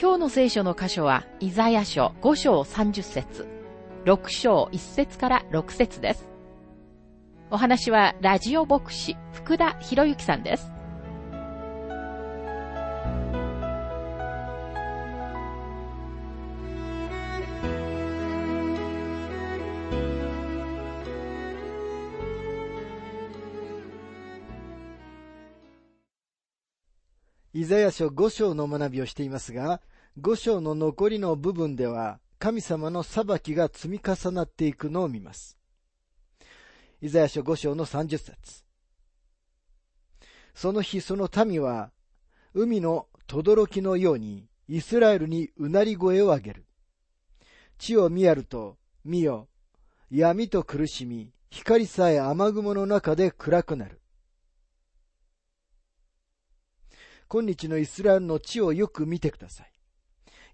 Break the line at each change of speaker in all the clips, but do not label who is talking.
今日の聖書の箇所は、イザヤ書5章30節6章1節から6節です。お話は、ラジオ牧師、福田博之さんです。
イザヤ書5章の学びをしていますが、5章の残りの部分では、神様の裁きが積み重なっていくのを見ます。イザヤ書5章の30節その日その民は、海の轟のように、イスラエルにうなり声を上げる。地を見やると、見よ、闇と苦しみ、光さえ雨雲の中で暗くなる。今日のイスラエルの地をよく見てください。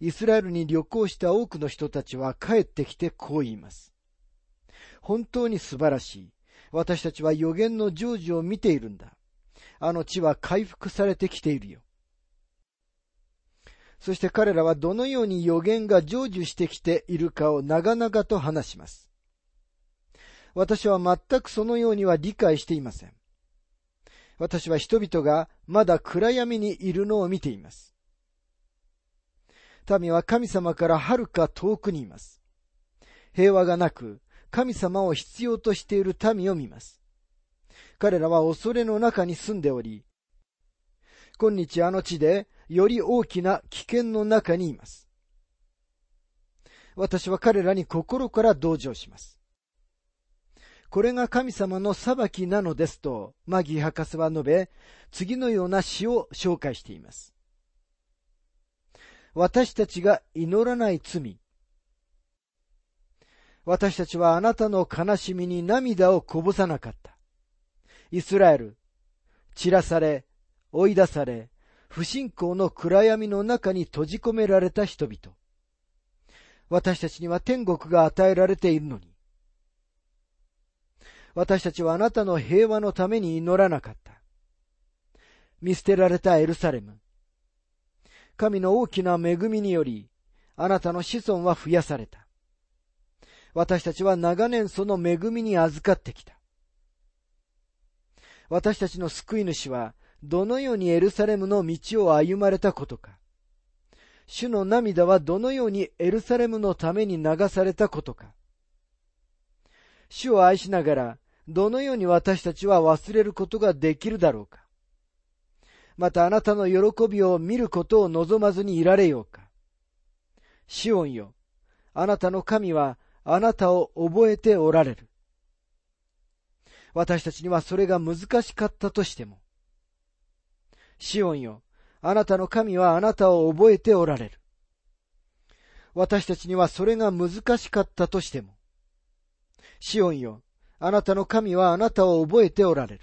イスラエルに旅行した多くの人たちは帰ってきてこう言います。本当に素晴らしい。私たちは予言の成就を見ているんだ。あの地は回復されてきているよ。そして彼らはどのように予言が成就してきているかを長々と話します。私は全くそのようには理解していません。私は人々がまだ暗闇にいるのを見ています。民は神様からはるか遠くにいます。平和がなく、神様を必要としている民を見ます。彼らは恐れの中に住んでおり、今日あの地でより大きな危険の中にいます。私は彼らに心から同情します。これが神様の裁きなのですと、マギー博士は述べ、次のような詩を紹介しています。私たちが祈らない罪。私たちはあなたの悲しみに涙をこぼさなかった。イスラエル、散らされ、追い出され、不信仰の暗闇の中に閉じ込められた人々。私たちには天国が与えられているのに、私たちはあなたの平和のために祈らなかった。見捨てられたエルサレム。神の大きな恵みにより、あなたの子孫は増やされた。私たちは長年その恵みに預かってきた。私たちの救い主は、どのようにエルサレムの道を歩まれたことか。主の涙はどのようにエルサレムのために流されたことか。主を愛しながら、どのように私たちは忘れることができるだろうかまたあなたの喜びを見ることを望まずにいられようかシオンよ、あなたの神はあなたを覚えておられる。私たちにはそれが難しかったとしても。シオンよ、あなたの神はあなたを覚えておられる。私たちにはそれが難しかったとしても。シオンよ、あなたの神はあなたを覚えておられる。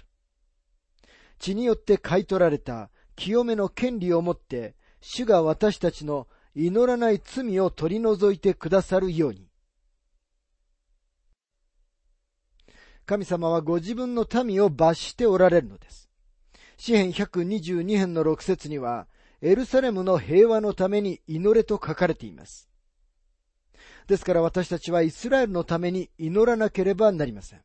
血によって買い取られた清めの権利をもって、主が私たちの祈らない罪を取り除いてくださるように。神様はご自分の民を罰しておられるのです。詩編122編の6節には、エルサレムの平和のために祈れと書かれています。ですから私たちはイスラエルのために祈らなければなりません。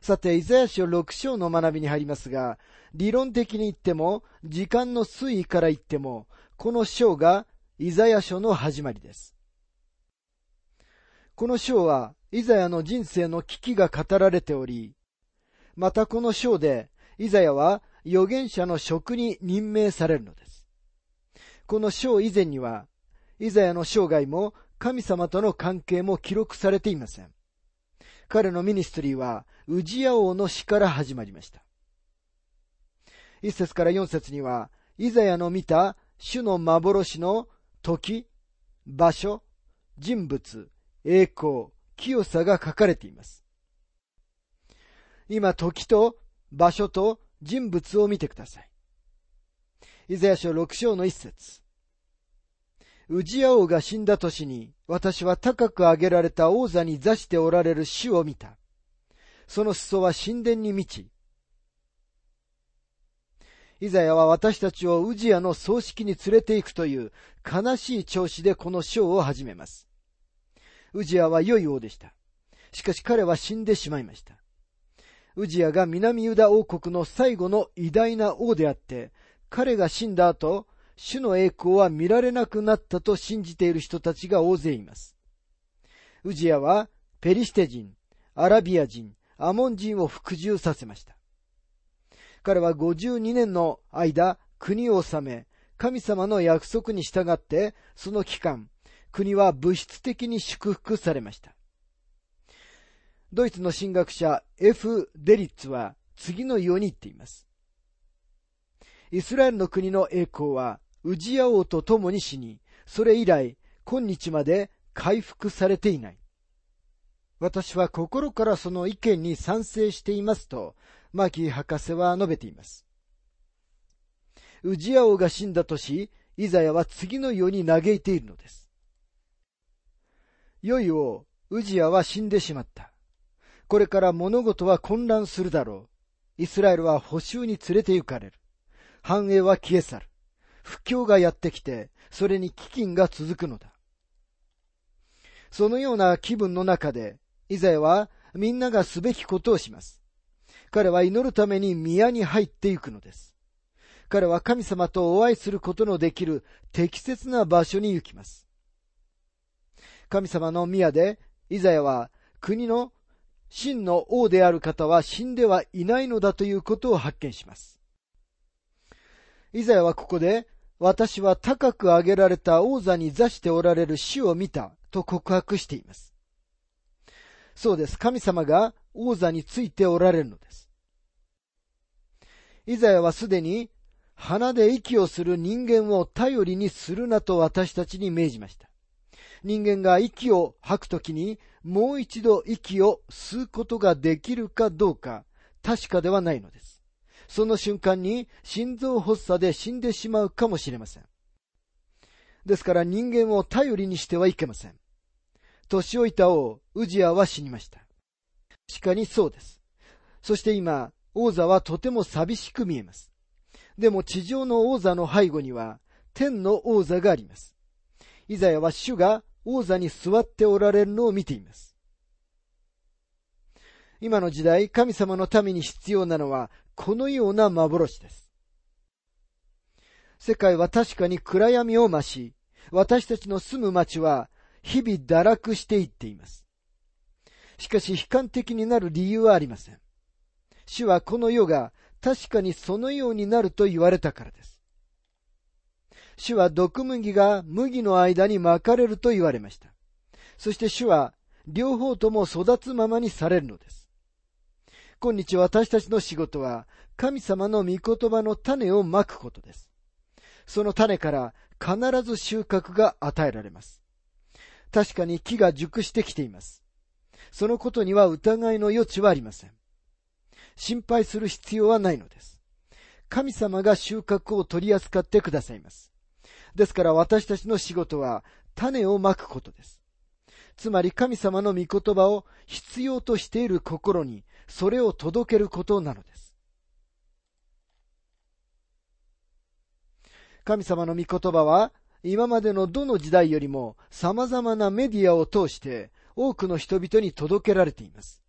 さて、イザヤ書6章の学びに入りますが、理論的に言っても、時間の推移から言っても、この章がイザヤ書の始まりです。この章は、イザヤの人生の危機が語られており、またこの章で、イザヤは預言者の職に任命されるのです。この章以前には、イザヤの生涯も神様との関係も記録されていません。彼のミニストリーは、ウジヤ王の死から始まりました。一節から四節には、イザヤの見た主の幻の時、場所、人物、栄光、清さが書かれています。今、時と場所と人物を見てください。イザヤ書六章の一節。ウジヤ王が死んだ年に、私は高く上げられた王座に座しておられる主を見た。その裾は神殿に満ち、イザヤは私たちをウジヤの葬式に連れて行くという悲しい調子でこの章を始めます。ウジヤは良い王でした。しかし彼は死んでしまいました。ウジヤが南ユダ王国の最後の偉大な王であって、彼が死んだ後、主の栄光は見られなくなったと信じている人たちが大勢います。ウジヤはペリシテ人、アラビア人、アモン人を服従させました。彼は52年の間、国を治め、神様の約束に従って、その期間、国は物質的に祝福されました。ドイツの神学者 F. デリッツは次のように言っています。イスラエルの国の栄光は、ウジヤ王と共に死に、それ以来、今日まで回復されていない。私は心からその意見に賛成していますと、マキー博士は述べています。ウジヤ王が死んだ年、イザヤは次のように嘆いているのです。良い王、ウジヤは死んでしまった。これから物事は混乱するだろう。イスラエルは補修に連れて行かれる。繁栄は消え去る。不況がやってきて、それに飢饉が続くのだ。そのような気分の中で、イザヤはみんながすべきことをします。彼は祈るために宮に入っていくのです。彼は神様とお会いすることのできる適切な場所に行きます。神様の宮で、イザヤは国の真の王である方は死んではいないのだということを発見します。イザヤはここで、私は高く上げられた王座に座しておられる死を見たと告白しています。そうです。神様が王座についておられるのです。イザヤはすでに鼻で息をする人間を頼りにするなと私たちに命じました。人間が息を吐くときにもう一度息を吸うことができるかどうか確かではないのです。その瞬間に心臓発作で死んでしまうかもしれません。ですから人間を頼りにしてはいけません。年老いた王、ウジアは死にました。確かにそうです。そして今、王座はとても寂しく見えます。でも地上の王座の背後には天の王座があります。イザヤは主が王座に座っておられるのを見ています。今の時代、神様のために必要なのはこのような幻です。世界は確かに暗闇を増し、私たちの住む町は日々堕落していっています。しかし悲観的になる理由はありません。主はこの世が確かにそのようになると言われたからです。主は毒麦が麦の間に巻かれると言われました。そして主は両方とも育つままにされるのです。今日私たちの仕事は神様の御言葉の種をまくことです。その種から必ず収穫が与えられます。確かに木が熟してきています。そのことには疑いの余地はありません。心配する必要はないのです。神様が収穫を取り扱ってくださいます。ですから私たちの仕事は種をまくことです。つまり神様の御言葉を必要としている心にそれを届けることなのです。神様の御言葉は今までのどの時代よりも様々なメディアを通して多くの人々に届けられています。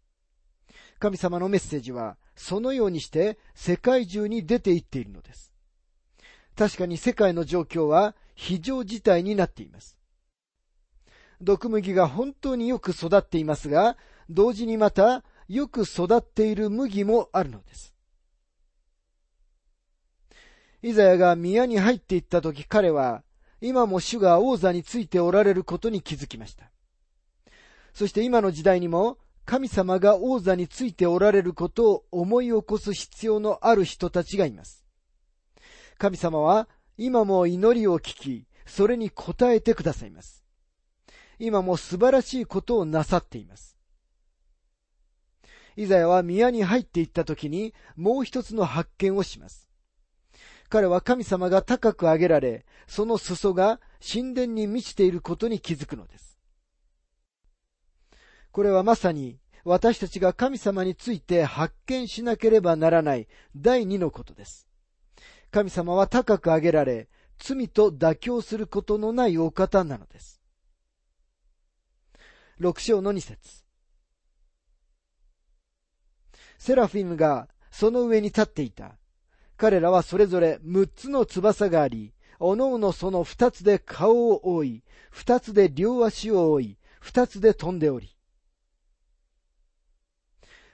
神様のメッセージはそのようにして世界中に出ていっているのです。確かに世界の状況は非常事態になっています。毒麦が本当によく育っていますが、同時にまたよく育っている麦もあるのです。イザヤが宮に入っていった時彼は今も主が王座についておられることに気づきました。そして今の時代にも神様が王座についておられることを思い起こす必要のある人たちがいます。神様は今も祈りを聞き、それに応えてくださいます。今も素晴らしいことをなさっています。イザヤは宮に入っていった時にもう一つの発見をします。彼は神様が高く上げられ、その裾が神殿に満ちていることに気づくのです。これはまさに私たちが神様について発見しなければならない第二のことです。神様は高く上げられ、罪と妥協することのないお方なのです。六章の二節セラフィムがその上に立っていた。彼らはそれぞれ六つの翼があり、おのおのその二つで顔を覆い、二つで両足を覆い、二つで飛んでおり。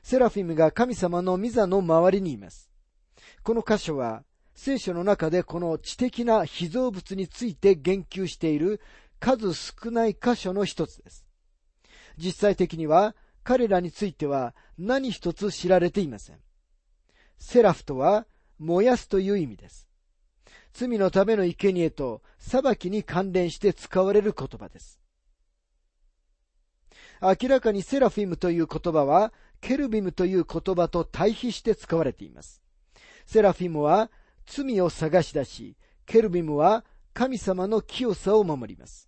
セラフィムが神様の御座の周りにいます。この箇所は、聖書の中でこの知的な被造物について言及している数少ない箇所の一つです。実際的には彼らについては何一つ知られていません。セラフとは燃やすという意味です。罪のための生贄と裁きに関連して使われる言葉です。明らかにセラフィムという言葉はケルビムという言葉と対比して使われています。セラフィムは罪を探し出し、ケルビムは神様の清さを守ります。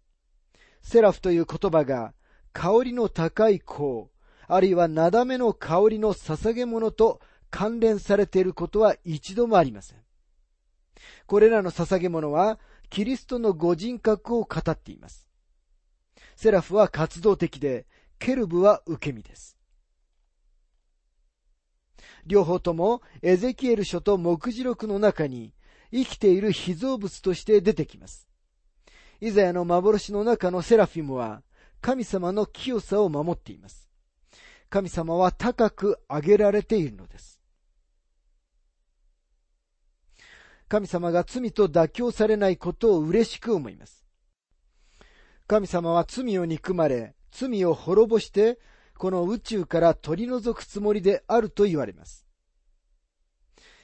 セラフという言葉が香りの高い香、あるいはなだめの香りの捧げ物と関連されていることは一度もありません。これらの捧げ物はキリストのご人格を語っています。セラフは活動的で、ケルブは受け身です。両方ともエゼキエル書と目次録の中に生きている被造物として出てきます。イザヤの幻の中のセラフィムは神様の清さを守っています。神様は高く上げられているのです。神様が罪と妥協されないことを嬉しく思います。神様は罪を憎まれ、罪を滅ぼしてこの宇宙から取り除くつもりであると言われます。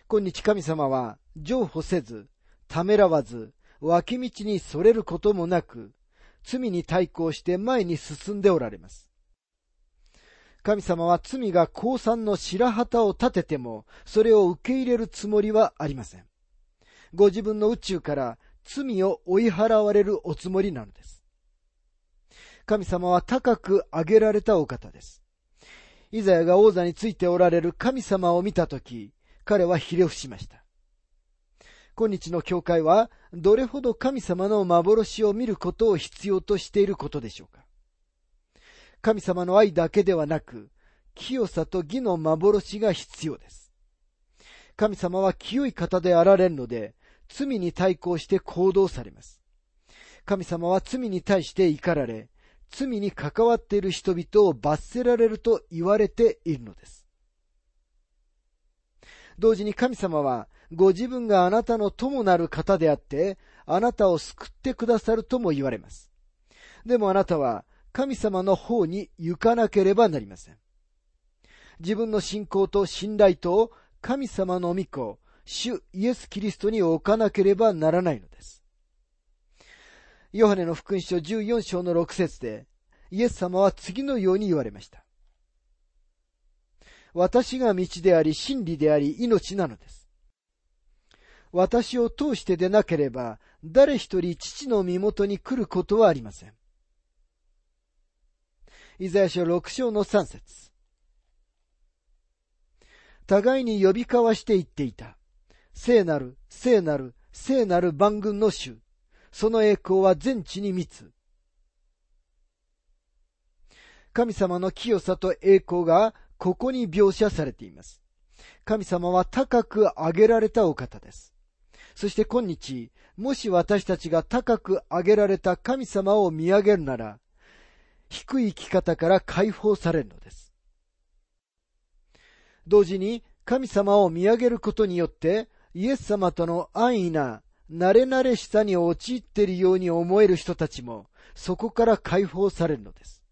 今日神様は譲歩せず、ためらわず、脇道にそれることもなく、罪に対抗して前に進んでおられます。神様は罪が降参の白旗を立てても、それを受け入れるつもりはありません。ご自分の宇宙から罪を追い払われるおつもりなのです。神様は高く上げられたお方です。イザヤが王座についておられる神様を見たとき、彼はひれ伏しました。今日の教会は、どれほど神様の幻を見ることを必要としていることでしょうか神様の愛だけではなく、清さと義の幻が必要です。神様は清い方であられるので、罪に対抗して行動されます。神様は罪に対して怒られ、罪に関わっている人々を罰せられると言われているのです。同時に神様はご自分があなたの友なる方であって、あなたを救ってくださるとも言われます。でもあなたは神様の方に行かなければなりません。自分の信仰と信頼と神様の御子、主イエス・キリストに置かなければならないのです。ヨハネの福音書14章の6節で、イエス様は次のように言われました。私が道であり、真理であり、命なのです。私を通してでなければ、誰一人父の身元に来ることはありません。イザヤ書6章の3節互いに呼び交わして言っていた。聖なる、聖なる、聖なる万軍の主。その栄光は全地に満つ。神様の清さと栄光がここに描写されています。神様は高く上げられたお方です。そして今日、もし私たちが高く上げられた神様を見上げるなら、低い生き方から解放されるのです。同時に神様を見上げることによって、イエス様との安易な慣れ慣れしさに陥っているように思える人たちも、そこから解放されるのです。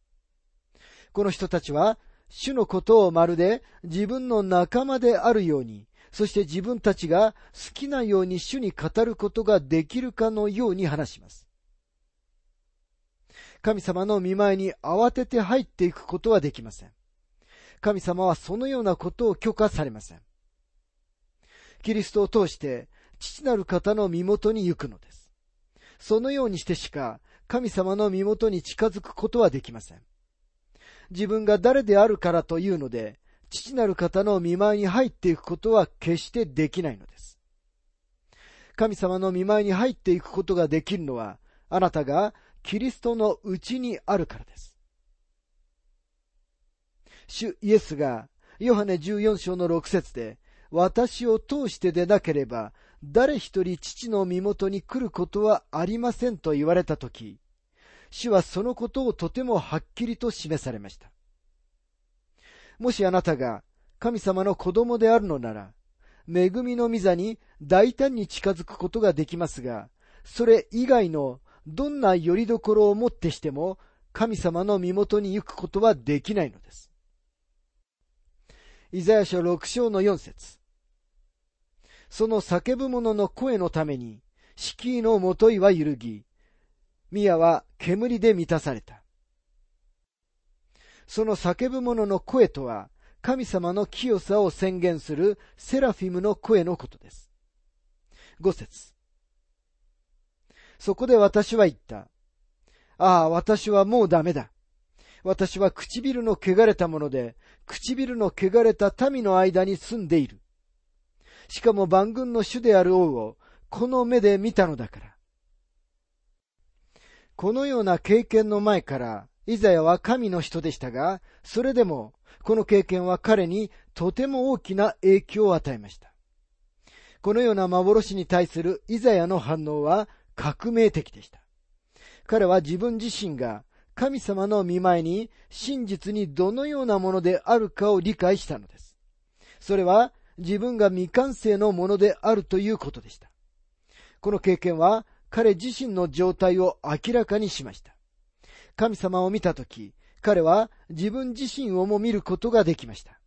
この人たちは、主のことをまるで自分の仲間であるように、そして自分たちが好きなように主に語ることができるかのように話します。神様の見舞いに慌てて入っていくことはできません。神様はそのようなことを許可されません。キリストを通して父なる方の身元に行くのです。そのようにしてしか神様の身元に近づくことはできません。自分が誰であるからというので、父なる方の見舞いに入っていくことは決してできないのです。神様の見舞いに入っていくことができるのは、あなたがキリストのうちにあるからです。主イエスが、ヨハネ14章の6節で、私を通してでなければ、誰一人父の身元に来ることはありませんと言われたとき、主はそのことをとてもはっきりと示されました。もしあなたが神様の子供であるのなら、恵みの御座に大胆に近づくことができますが、それ以外のどんな拠り所をもってしても、神様の身元に行くことはできないのです。イザヤ書六章の四節その叫ぶ者の声のために、敷居のもといは揺るぎ、宮は煙で満たされた。その叫ぶ者の声とは、神様の清さを宣言するセラフィムの声のことです。五節そこで私は言った。ああ、私はもうダメだ。私は唇の汚れたもので、唇の汚れた民の間に住んでいる。しかも万軍の主である王を、この目で見たのだから。このような経験の前から、イザヤは神の人でしたが、それでも、この経験は彼にとても大きな影響を与えました。このような幻に対するイザヤの反応は、革命的でした。彼は自分自身が神様の見前に真実にどのようなものであるかを理解したのです。それは自分が未完成のものであるということでした。この経験は彼自身の状態を明らかにしました。神様を見たとき、彼は自分自身をも見ることができました。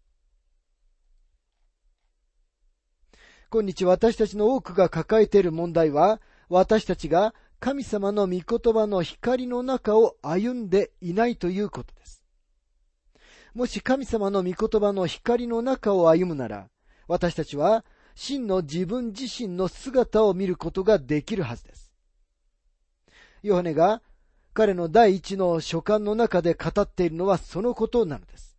今日私たちの多くが抱えている問題は、私たちが神様の御言葉の光の中を歩んでいないということです。もし神様の御言葉の光の中を歩むなら、私たちは真の自分自身の姿を見ることができるはずです。ヨハネが彼の第一の書簡の中で語っているのはそのことなのです。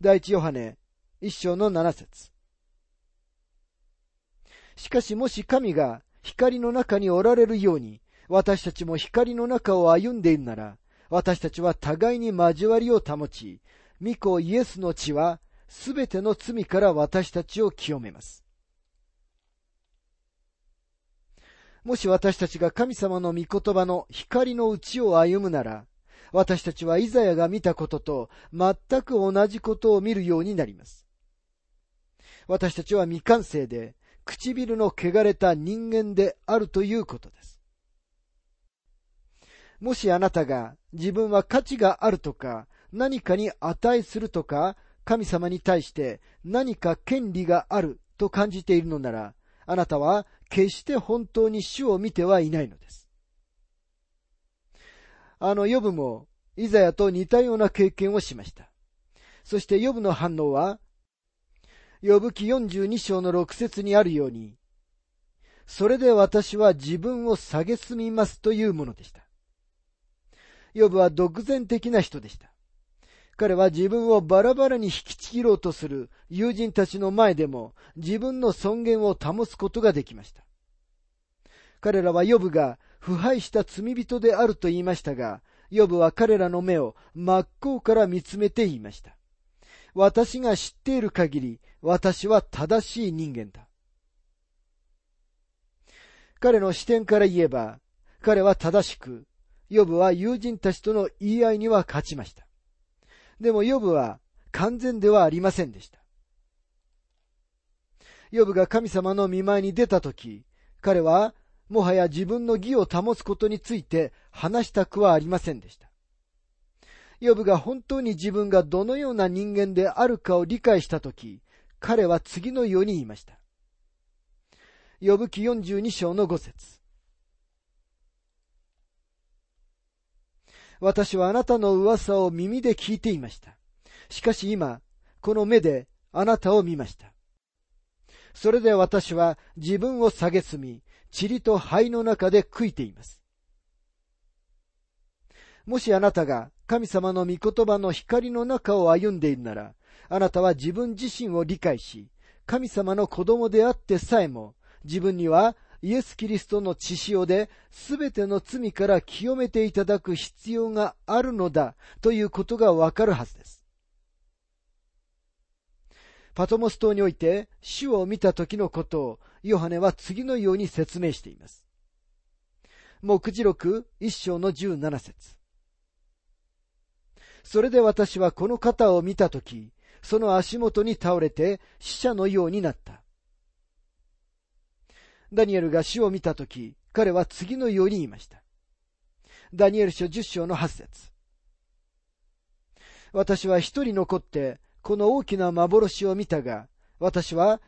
第一ヨハネ一章の七節しかしもし神が光の中におられるように、私たちも光の中を歩んでいるなら、私たちは互いに交わりを保ち、御子イエスの血は、すべての罪から私たちを清めます。もし私たちが神様の御言葉の光のうちを歩むなら、私たちはイザヤが見たことと全く同じことを見るようになります。私たちは未完成で、唇の汚れた人間であるということです。もしあなたが自分は価値があるとか、何かに値するとか、神様に対して何か権利があると感じているのなら、あなたは決して本当に主を見てはいないのです。あのヨブもイザヤと似たような経験をしました。そしてヨブの反応は、呼ぶ記42章の6節にあるように、それで私は自分を蔑みますというものでした。ヨブは独善的な人でした。彼は自分をバラバラに引きちぎろうとする友人たちの前でも自分の尊厳を保つことができました。彼らはヨブが腐敗した罪人であると言いましたが、ヨブは彼らの目を真っ向から見つめて言いました。私が知っている限り、私は正しい人間だ。彼の視点から言えば、彼は正しく、ヨブは友人たちとの言い合いには勝ちました。でもヨブは完全ではありませんでした。ヨブが神様の見舞いに出たとき、彼はもはや自分の義を保つことについて話したくはありませんでした。ヨブが本当に自分がどのような人間であるかを理解したとき、彼は次のように言いました。呼ぶ記42章の5節私はあなたの噂を耳で聞いていました。しかし今、この目であなたを見ました。それで私は自分を蔑み、塵と灰の中で悔いています。もしあなたが神様の御言葉の光の中を歩んでいるなら、あなたは自分自身を理解し、神様の子供であってさえも、自分にはイエス・キリストの血潮で全ての罪から清めていただく必要があるのだということがわかるはずです。パトモス島において主を見た時のことをヨハネは次のように説明しています。目次録一章の十七節それで私はこの方を見たとき、その足元に倒れて死者のようになった。ダニエルが死を見たとき、彼は次のように言いました。ダニエル書十章の八節私は一人残って、この大きな幻を見たが、私は、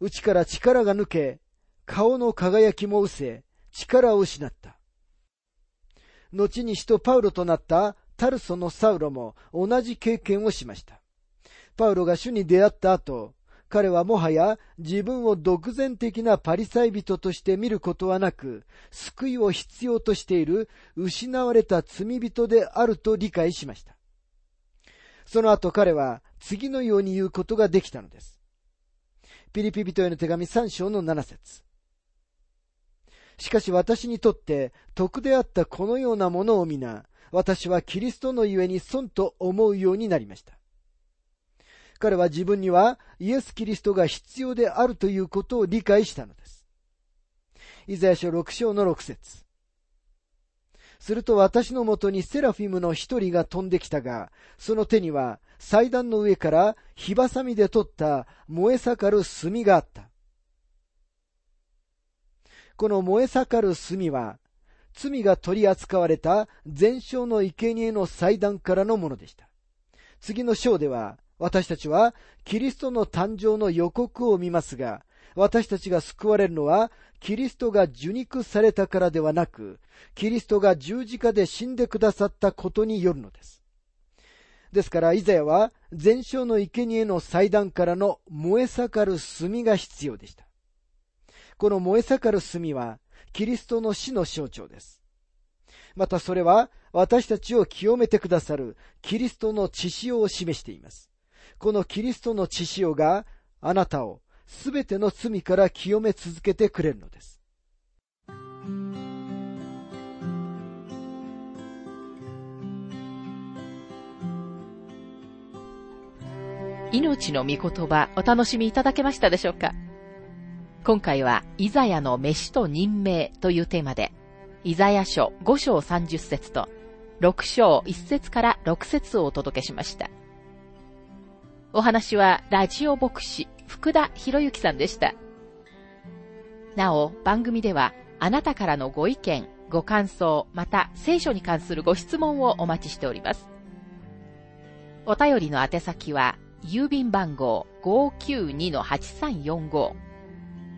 内から力が抜け、顔の輝きも失せ、力を失った。後に使徒パウロとなったタルソのサウロも同じ経験をしました。パウロが主に出会った後、彼はもはや自分を独善的なパリサイ人として見ることはなく、救いを必要としている失われた罪人であると理解しました。その後彼は次のように言うことができたのです。ピリピ人への手紙3章の7節しかし私にとって徳であったこのようなものを皆、私はキリストのゆえに損と思うようになりました。彼は自分にはイエス・キリストが必要であるということを理解したのです。イザヤ書6章の6節すると私のもとにセラフィムの一人が飛んできたが、その手には祭壇の上から火ばさみで取った燃え盛る炭があった。この燃え盛る炭は、罪が取り扱われた全焼の生贄の祭壇からのものでした。次の章では、私たちはキリストの誕生の予告を見ますが、私たちが救われるのは、キリストが受肉されたからではなく、キリストが十字架で死んでくださったことによるのです。ですから、イザヤは、全焼の生贄の祭壇からの燃え盛る炭が必要でした。この燃え盛る炭は、キリストの死の象徴です。またそれは、私たちを清めてくださるキリストの血潮を示しています。このキリストの血潮があなたをすべての罪から清め続けてくれるのです。
命の御言葉お楽しみいただけましたでしょうか？今回は、イザヤの飯と任命というテーマで、イザヤ書5章30節と6章1節から6節をお届けしました。お話はラジオ牧師福田博之さんでした。なお、番組ではあなたからのご意見、ご感想、また聖書に関するご質問をお待ちしております。お便りの宛先は、郵便番号592-8345